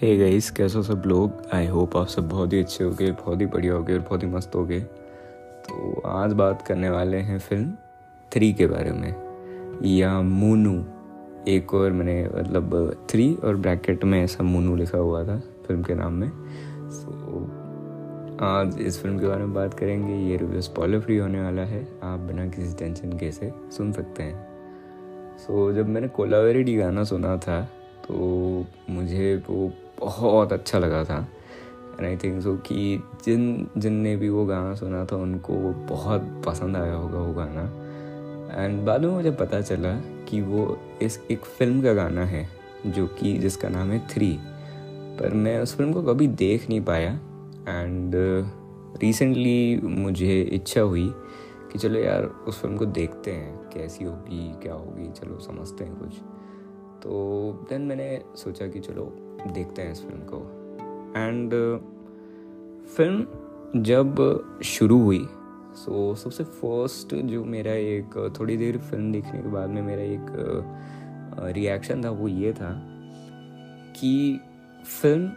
Hey guys कैसे हो सब लोग? आई होप आप सब बहुत ही अच्छे हो गए बहुत ही बढ़िया हो गए और बहुत ही मस्त हो गए तो आज बात करने वाले हैं फ़िल्म थ्री के बारे में। या मोनू एक और मैंने मतलब थ्री और ब्रैकेट में ऐसा मोनू लिखा हुआ था फ़िल्म के नाम में। सो आज इस फ़िल्म के बारे में बात करेंगे। ये रिव्यू स्पॉइलर फ्री होने वाला है। आप बिना किसी टेंशन के से सुन सकते हैं। सो so, जब मैंने कोलावेरी डी गाना सुना था तो मुझे वो बहुत अच्छा लगा था। एंड आई थिंक सो कि जिन जिन ने भी वो गाना सुना था उनको वो बहुत पसंद आया होगा वो गाना। एंड बाद में मुझे पता चला कि वो इस एक फ़िल्म का गाना है जो कि जिसका नाम है थ्री पर मैं उस फ़िल्म को कभी देख नहीं पाया। एंड रिसेंटली uh, मुझे इच्छा हुई कि चलो यार उस फ़िल्म को देखते हैं कैसी होगी क्या होगी चलो समझते हैं कुछ। तो देन मैंने सोचा कि चलो देखते हैं इस फ़िल्म को। एंड फ़िल्म जब शुरू हुई सो so, सबसे फ़र्स्ट जो मेरा एक थोड़ी देर फ़िल्म देखने के बाद में मेरा एक रिएक्शन था वो ये था कि फ़िल्म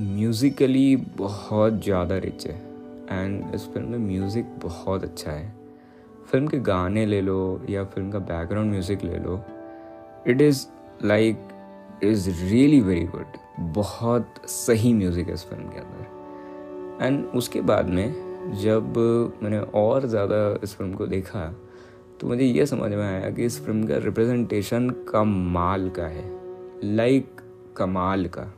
म्यूज़िकली बहुत ज़्यादा रिच है। एंड इस फ़िल्म में म्यूज़िक बहुत अच्छा है। फ़िल्म के गाने ले लो या फ़िल्म का बैकग्राउंड म्यूज़िक ले लो it is like is really very good बहुत सही म्यूज़िक है इस फ़िल्म के अंदर। एंड उसके बाद में जब मैंने और ज़्यादा इस फ़िल्म को देखा तो मुझे ये समझ में आया कि इस फ़िल्म का रिप्रेजेंटेशन कमाल का है। लाइक like, कमाल का।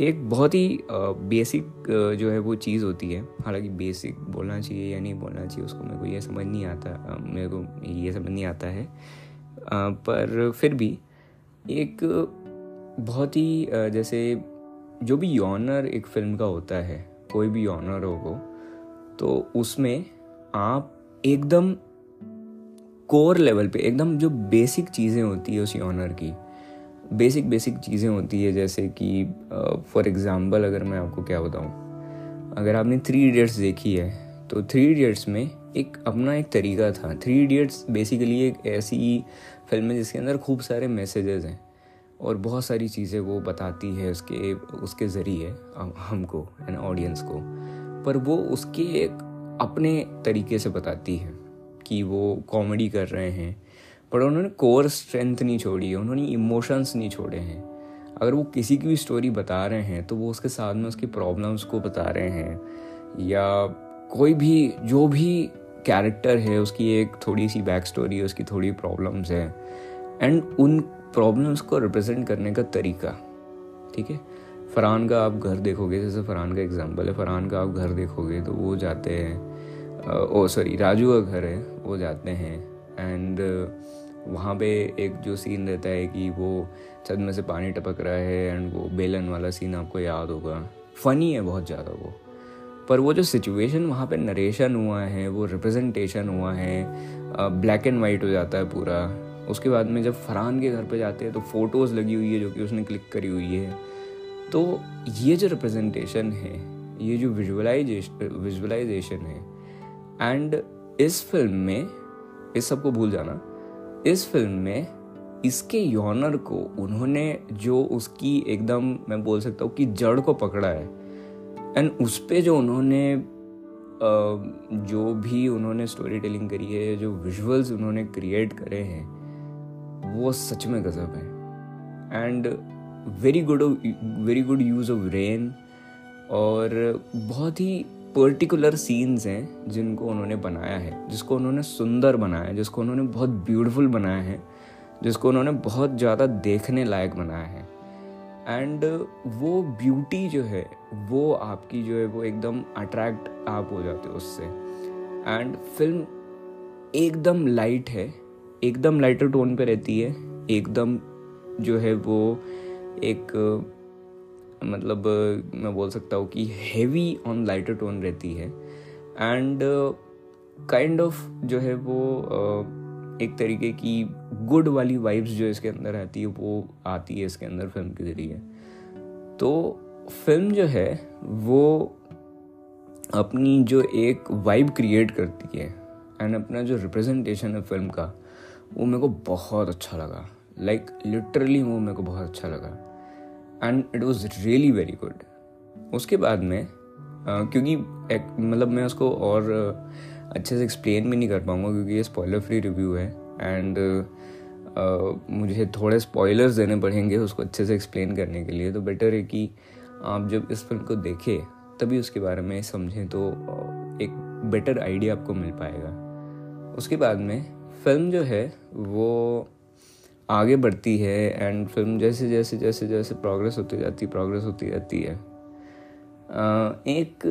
एक बहुत ही बेसिक जो है वो चीज़ होती है। हालाँकि बेसिक बोलना चाहिए या नहीं बोलना चाहिए उसको मेरे को ये समझ नहीं आता मेरे को ये समझ नहीं आता है। पर फिर भी एक, बहुत ही जैसे जो भी ऑनर एक फ़िल्म का होता है, कोई भी ऑनर हो तो उसमें आप एकदम कोर लेवल पे, एकदम जो बेसिक चीज़ें होती है उस ऑनर की बेसिक बेसिक चीज़ें होती है, जैसे कि फॉर एग्ज़ाम्पल अगर मैं आपको क्या बताऊँ, अगर आपने थ्री इडियट्स देखी है तो थ्री इडियट्स में एक अपना एक तरीका था। थ्री इडियट्स बेसिकली एक ऐसी फ़िल्म है जिसके अंदर खूब सारे मैसेजेस हैं और बहुत सारी चीज़ें वो बताती है उसके उसके ज़रिए हमको एन ऑडियंस को। पर वो उसके एक अपने तरीके से बताती है कि वो कॉमेडी कर रहे हैं, पर उन्होंने कोर स्ट्रेंथ नहीं छोड़ी है, उन्होंने इमोशंस नहीं छोड़े हैं। अगर वो किसी की भी स्टोरी बता रहे हैं तो वो उसके साथ में उसकी प्रॉब्लम्स को बता रहे हैं, या कोई भी, जो भी कैरेक्टर है, उसकी एक थोड़ी सी बैक स्टोरी है, उसकी थोड़ी प्रॉब्लम्स है। एंड उन प्रॉब्लम्स को रिप्रेजेंट करने का तरीका, ठीक है? फ़रहान का आप घर देखोगे, जैसे फ़रहान का एग्जांपल है, फ़रहान का आप घर देखोगे तो वो जाते हैं ओ सॉरी राजू का घर है, वो जाते हैं। एंड वहाँ पे एक जो सीन रहता है कि वो छत में से पानी टपक रहा है एंड वो बेलन वाला सीन आपको याद होगा। फ़नी है बहुत ज़्यादा वो। पर वो जो सिचुएशन वहाँ पे नरेशन हुआ है, वो रिप्रेजेंटेशन हुआ है ब्लैक एंड वाइट हो जाता है पूरा। उसके बाद में जब फरहान के घर पे जाते हैं तो फ़ोटोज़ लगी हुई है जो कि उसने क्लिक करी हुई है। तो ये जो रिप्रेजेंटेशन है, ये जो विजुअलाइजेशन विजुअलाइजेशन है एंड इस फ़िल्म में, इस सबको भूल जाना, इस फ़िल्म में इसके योनर को उन्होंने जो उसकी एकदम, मैं बोल सकता हूँ कि जड़ को पकड़ा है एंड उस पर जो उन्होंने जो भी उन्होंने स्टोरी टेलिंग करी है, जो विजुअल्स उन्होंने क्रिएट करे हैं, वो सच में गज़ब है। And very good very good use of rain और बहुत ही पर्टिकुलर सीन्स हैं जिनको उन्होंने बनाया है, जिसको उन्होंने सुंदर बनाया है, जिसको उन्होंने बहुत ब्यूटीफुल बनाया है, जिसको उन्होंने बहुत ज़्यादा देखने लायक बनाया है। एंड वो ब्यूटी जो है, वो आपकी जो है वो एकदम अट्रैक्ट आप हो जाते हो उससे। एंड फ़िल्म एकदम लाइट है, एकदम लाइटर टोन पे रहती है, एकदम जो है वो एक मतलब मैं बोल सकता हूँ कि हैवी ऑन लाइटर टोन रहती है। एंड काइंड ऑफ़ जो है वो एक तरीके की गुड वाली वाइब्स जो इसके अंदर आती है वो आती है इसके अंदर फ़िल्म के ज़रिए। तो फ़िल्म जो है वो अपनी जो एक वाइब क्रिएट करती है एंड अपना जो रिप्रेजेंटेशन है फ़िल्म का वो मेरे को बहुत अच्छा लगा। लाइक like, लिटरली वो मेरे को बहुत अच्छा लगा। And it was really very good उसके बाद में क्योंकि मतलब मैं उसको और अच्छे से एक्सप्लेन भी नहीं कर पाऊँगा क्योंकि ये स्पॉयलर फ्री रिव्यू है एंड uh, मुझे थोड़े स्पॉयलर्स देने पड़ेंगे उसको अच्छे से एक्सप्लेन करने के लिए। तो बेटर है कि आप जब इस फ़िल्म को देखें तभी उसके बारे में समझें तो एक बेटर आइडिया आपको मिल पाएगा। उसके बाद में फ़िल्म जो है वो आगे बढ़ती है एंड फ़िल्म जैसे जैसे जैसे जैसे प्रोग्रेस होती जाती प्रोग्रेस होती जाती है। एक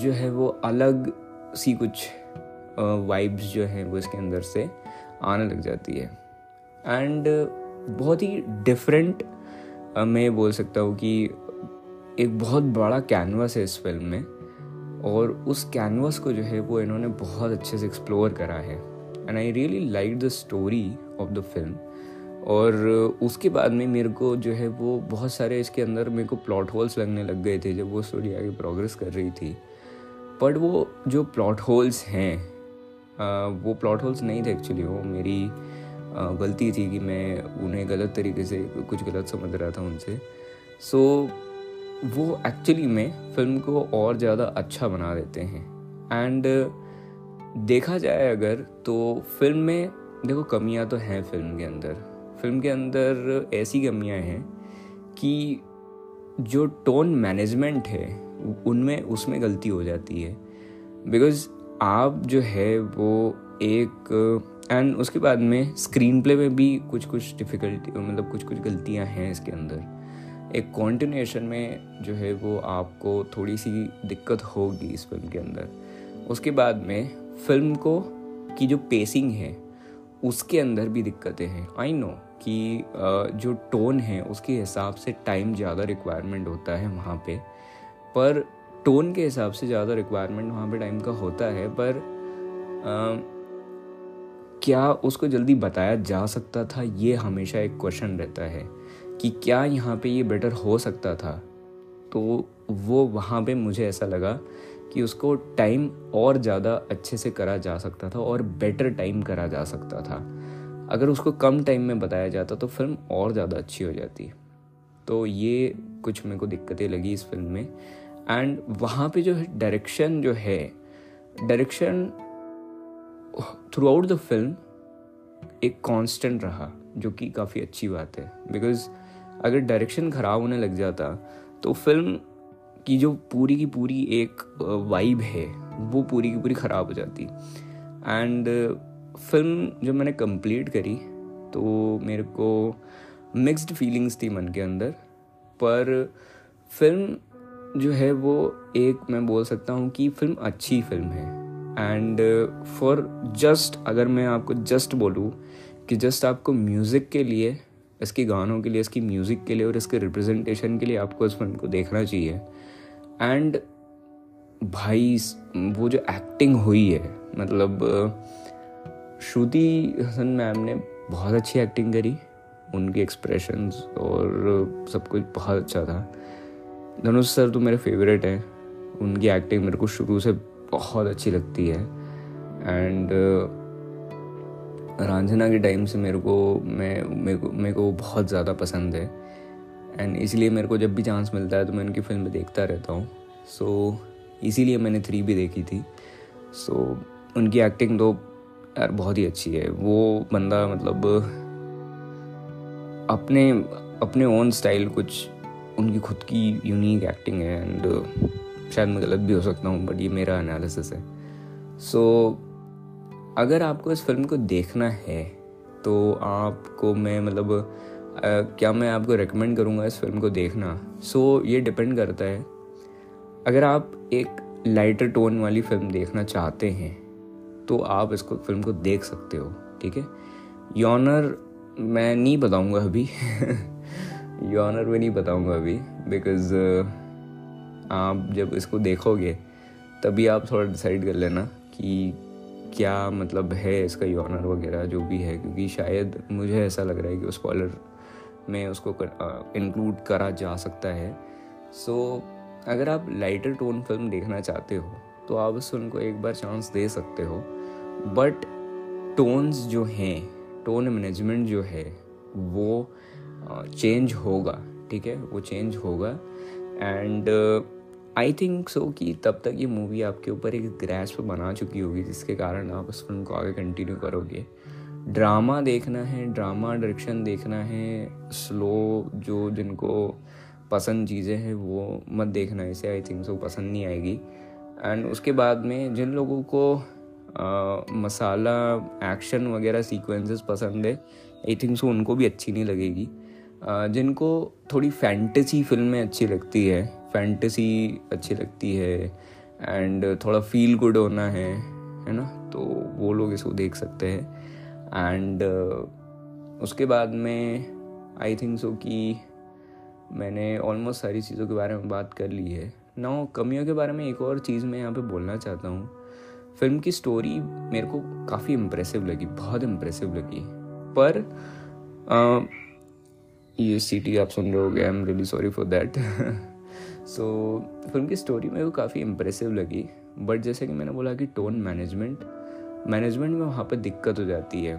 जो है वो अलग सी कुछ वाइब्स जो हैं वो इसके अंदर से आने लग जाती है। एंड बहुत ही डिफरेंट मैं बोल सकता हूँ कि एक बहुत बड़ा कैनवास है इस फ़िल्म में और उस कैनवास को जो है वो इन्होंने बहुत अच्छे से एक्सप्लोर करा है। And I really like the story of the film और उसके बाद में मेरे को जो है वो बहुत सारे इसके अंदर मेरे को प्लॉट होल्स लगने लग गए थे जब वो स्टोरी आगे प्रोग्रेस कर रही थी। बट वो जो प्लॉट होल्स हैं वो प्लॉट होल्स नहीं थे एक्चुअली वो मेरी गलती थी कि मैं उन्हें गलत तरीके से कुछ गलत समझ रहा था उनसे। सो so, वो एक्चुअली में फ़िल्म को और ज़्यादा अच्छा बना देते हैं। एंड देखा जाए अगर तो फ़िल्म में देखो कमियाँ तो हैं फ़िल्म के अंदर। फ़िल्म के अंदर ऐसी कमियाँ हैं कि जो टोन मैनेजमेंट है उनमें, उसमें गलती हो जाती है। बिकॉज़ आप जो है, वो एक एंड उसके बाद में स्क्रीन प्ले में भी कुछ कुछ डिफ़िकल्टी मतलब कुछ कुछ गलतियाँ हैं इसके अंदर। एक कॉन्टिन्यूशन में जो है, वो आपको थोड़ी सी दिक्कत होगी इस फ़िल्म के अंदर। उसके बाद में फ़िल्म को, की जो पेसिंग है, उसके अंदर भी दिक्कतें हैं। आई नो कि जो टोन है, उसके हिसाब से टाइम ज़्यादा रिक्वायरमेंट होता है वहाँ पे। पर टोन के हिसाब से ज़्यादा रिक्वायरमेंट वहाँ पे टाइम का होता है पर आ, क्या उसको जल्दी बताया जा सकता था? ये हमेशा एक क्वेश्चन रहता है कि क्या यहाँ पे ये बेटर हो सकता था? तो वो वहाँ पे मुझे ऐसा लगा कि उसको टाइम और ज़्यादा अच्छे से करा जा सकता था और बेटर टाइम करा जा सकता था। अगर उसको कम टाइम में बताया जाता तो फ़िल्म और ज़्यादा अच्छी हो जाती। तो ये कुछ मेरे को दिक्कतें लगी इस फ़िल्म में। एंड वहाँ पे जो है डायरेक्शन जो है direction throughout the film एक कांस्टेंट रहा, जो कि काफ़ी अच्छी बात है। बिकॉज़ अगर डायरेक्शन ख़राब होने लग जाता तो फ़िल्म की जो पूरी की पूरी एक वाइब है, वो पूरी की पूरी ख़राब हो जाती। एंड फ़िल्म जब मैंने कंप्लीट करी तो मेरे को मिक्स्ड फीलिंग्स थी मन के अंदर, पर फ़िल्म जो है वो एक मैं बोल सकता हूँ कि फ़िल्म अच्छी फ़िल्म है। एंड फॉर जस्ट अगर मैं आपको जस्ट बोलूँ कि जस्ट आपको म्यूज़िक के लिए, इसके गानों के लिए, इसकी म्यूज़िक के लिए और इसके रिप्रेजेंटेशन के लिए आपको इस फ़िल्म को देखना चाहिए। एंड भाई, वो जो एक्टिंग हुई है मतलब श्रुति हसन मैम ने बहुत अच्छी एक्टिंग करी। उनके एक्सप्रेशंस और सब कुछ बहुत अच्छा था। धनुष सर तो मेरे फेवरेट हैं। उनकी एक्टिंग मेरे को शुरू से बहुत अच्छी लगती है। एंड रांझना के टाइम से मेरे को मैं मेरे को मेरे को बहुत ज़्यादा पसंद है। एंड इसलिए मेरे को जब भी चांस मिलता है तो मैं उनकी फ़िल्म देखता रहता हूँ। सो so, इसीलिए मैंने थ्री भी देखी थी। सो so, उनकी एक्टिंग तो यार बहुत ही अच्छी है। वो बंदा मतलब अपने अपने ओन स्टाइल कुछ उनकी खुद की यूनिक एक्टिंग है एंड शायद मैं गलत भी हो सकता हूँ बट ये मेरा एनालिसिस है। सो so, अगर आपको इस फ़िल्म को देखना है तो आपको मैं मतलब आ, क्या मैं आपको रिकमेंड करूँगा इस फ़िल्म को देखना? सो so, ये डिपेंड करता है। अगर आप एक लाइटर टोन वाली फ़िल्म देखना चाहते हैं तो आप इसको फ़िल्म को देख सकते हो ठीक है? योनर मैं नहीं बताऊँगा अभी। योनर में नहीं बताऊँगा अभी बिकॉज़ आप जब इसको देखोगे तभी आप थोड़ा डिसाइड कर लेना कि क्या मतलब है इसका योनर वगैरह जो भी है क्योंकि शायद मुझे ऐसा लग रहा है कि उस कॉलर में उसको इंक्लूड करा जा सकता है। सो so, अगर आप लाइटर टोन फ़िल्म देखना चाहते हो तो आप उस फ़िल्म को एक बार चांस दे सकते हो। बट टोन्स जो हैं टोन मैनेजमेंट जो है, वो चेंज होगा, ठीक है? वो चेंज होगा। एंड आई थिंक सो कि तब तक ये मूवी आपके ऊपर एक ग्रैस पे बना चुकी होगी, जिसके कारण आप उस फ़िल्म को आगे कंटिन्यू करोगे। ड्रामा देखना है ड्रामा डायरेक्शन देखना है स्लो जो जिनको पसंद चीज़ें हैं, वो मत देखना, इसे आई थिंक सो पसंद नहीं आएगी। एंड उसके बाद में जिन लोगों को मसाला एक्शन वगैरह सीक्वेंसेस पसंद है। आई थिंक सो उनको भी अच्छी नहीं लगेगी। जिनको थोड़ी फैंटेसी फ़िल्में अच्छी लगती है फैंटेसी अच्छी लगती है एंड थोड़ा फील गुड होना है है ना? तो वो लोग इसको देख सकते हैं। एंड उसके बाद में आई थिंक सो कि मैंने ऑलमोस्ट सारी चीज़ों के बारे में बात कर ली है। ना कमियों के बारे में एक और चीज़ मैं यहाँ पे बोलना चाहता हूँ। फ़िल्म की स्टोरी मेरे को काफ़ी इम्प्रेसिव लगी बहुत इम्प्रेसिव लगी। पर आ, ये सीटी आप सुन रहे हो I am really sorry for that so film की स्टोरी मेरे को काफ़ी इम्प्रेसिव लगी बट जैसे कि मैंने बोला कि टोन मैनेजमेंट मैनेजमेंट में वहाँ पर दिक्कत हो जाती है।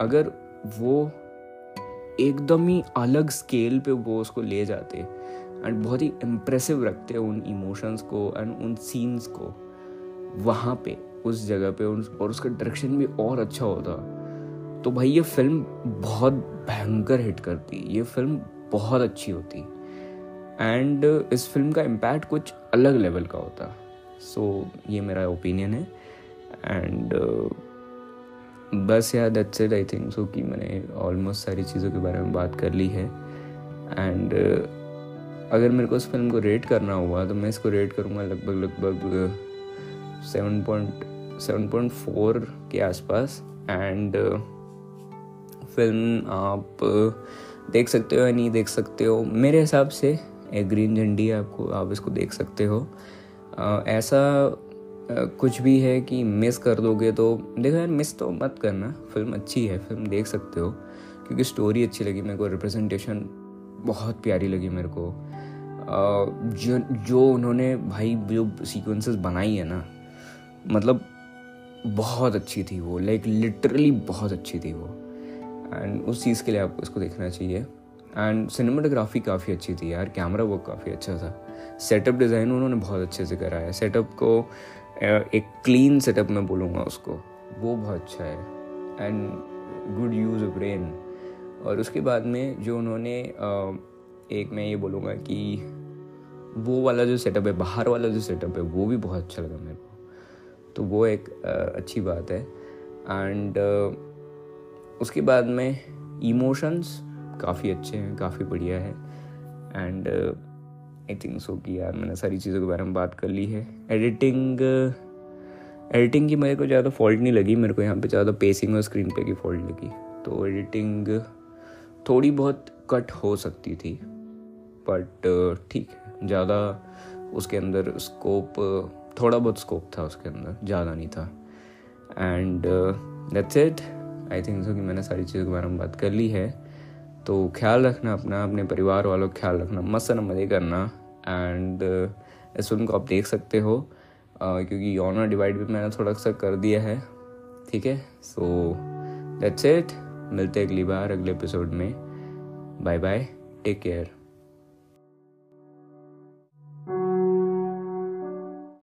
अगर वो एकदम ही अलग स्केल पे वो उसको ले जाते एंड बहुत ही इम्प्रेसिव रखते उन इमोशंस को एंड उन सीन्स को वहाँ पे। उस जगह पे और उसका डायरेक्शन भी और अच्छा होता। तो भाई ये फ़िल्म बहुत भयंकर हिट करती। ये फ़िल्म बहुत अच्छी होती। एंड इस फ़िल्म का इम्पैक्ट कुछ अलग लेवल का होता। सो so, ये मेरा ओपिनियन है। एंड uh, बस यार that's it I think so कि मैंने ऑलमोस्ट सारी चीज़ों के बारे में बात कर ली है। एंड uh, अगर मेरे को इस फ़िल्म को रेट करना हुआ तो मैं इसको रेट करूँगा लगभग लगभग seven point seven point four के आसपास एंड फ़िल्म आप देख सकते हो या नहीं देख सकते हो, मेरे हिसाब से ग्रीन झंडी है, आपको, आप इसको देख सकते हो। ऐसा कुछ भी है कि मिस कर दोगे तो देखो यार मिस तो मत करना फ़िल्म अच्छी है फ़िल्म देख सकते हो, क्योंकि स्टोरी अच्छी लगी मेरे को रिप्रेजेंटेशन बहुत प्यारी लगी मेरे को। जो जो उन्होंने भाई, जो सीक्वेंसेस बनाई है ना मतलब बहुत अच्छी थी वो लाइक लिटरली बहुत अच्छी थी वो। एंड उस चीज़ के लिए आपको इसको देखना चाहिए। एंड सिनेमाटोग्राफी काफ़ी अच्छी थी यार कैमरा वर्क काफ़ी अच्छा था। सेटअप डिज़ाइन उन्होंने बहुत अच्छे से करा है सेटअप को एक क्लीन सेटअप में बोलूँगा उसको। वो बहुत अच्छा है। And good use of brain और उसके बाद में जो उन्होंने एक मैं ये बोलूँगा कि वो वाला जो सेटअप है, बाहर वाला जो सेटअप है, वो भी बहुत अच्छा लगा मेरे को। तो वो एक अच्छी बात है। एंड उसके बाद में इमोशंस काफ़ी अच्छे हैं, काफ़ी बढ़िया है। एंड आई थिंक सो कि यार मैंने सारी चीज़ों के बारे में बात कर ली है। एडिटिंग एडिटिंग की मेरे को ज़्यादा फॉल्ट नहीं लगी। मेरे को यहाँ पे ज़्यादा पेसिंग और स्क्रीन पे की फॉल्ट लगी। तो एडिटिंग थोड़ी बहुत कट हो सकती थी। बट ठीक है, ज़्यादा उसके अंदर स्कोप थोड़ा बहुत स्कोप था उसके अंदर ज़्यादा नहीं था। And that's it I think so कि मैंने सारी चीज़ों के बारे में बात कर ली है। तो ख्याल रखना अपना अपने परिवार वालों का ख्याल रखना मस्त मज़े करना। एंड uh, इस फ़िल्म को आप देख सकते हो। Uh, क्योंकि ऑनर डिवाइड भी मैंने थोड़ा सा कर दिया है। ठीक है? सो दैट्स इट मिलते अगली बार अगले एपिसोड में। Bye bye take care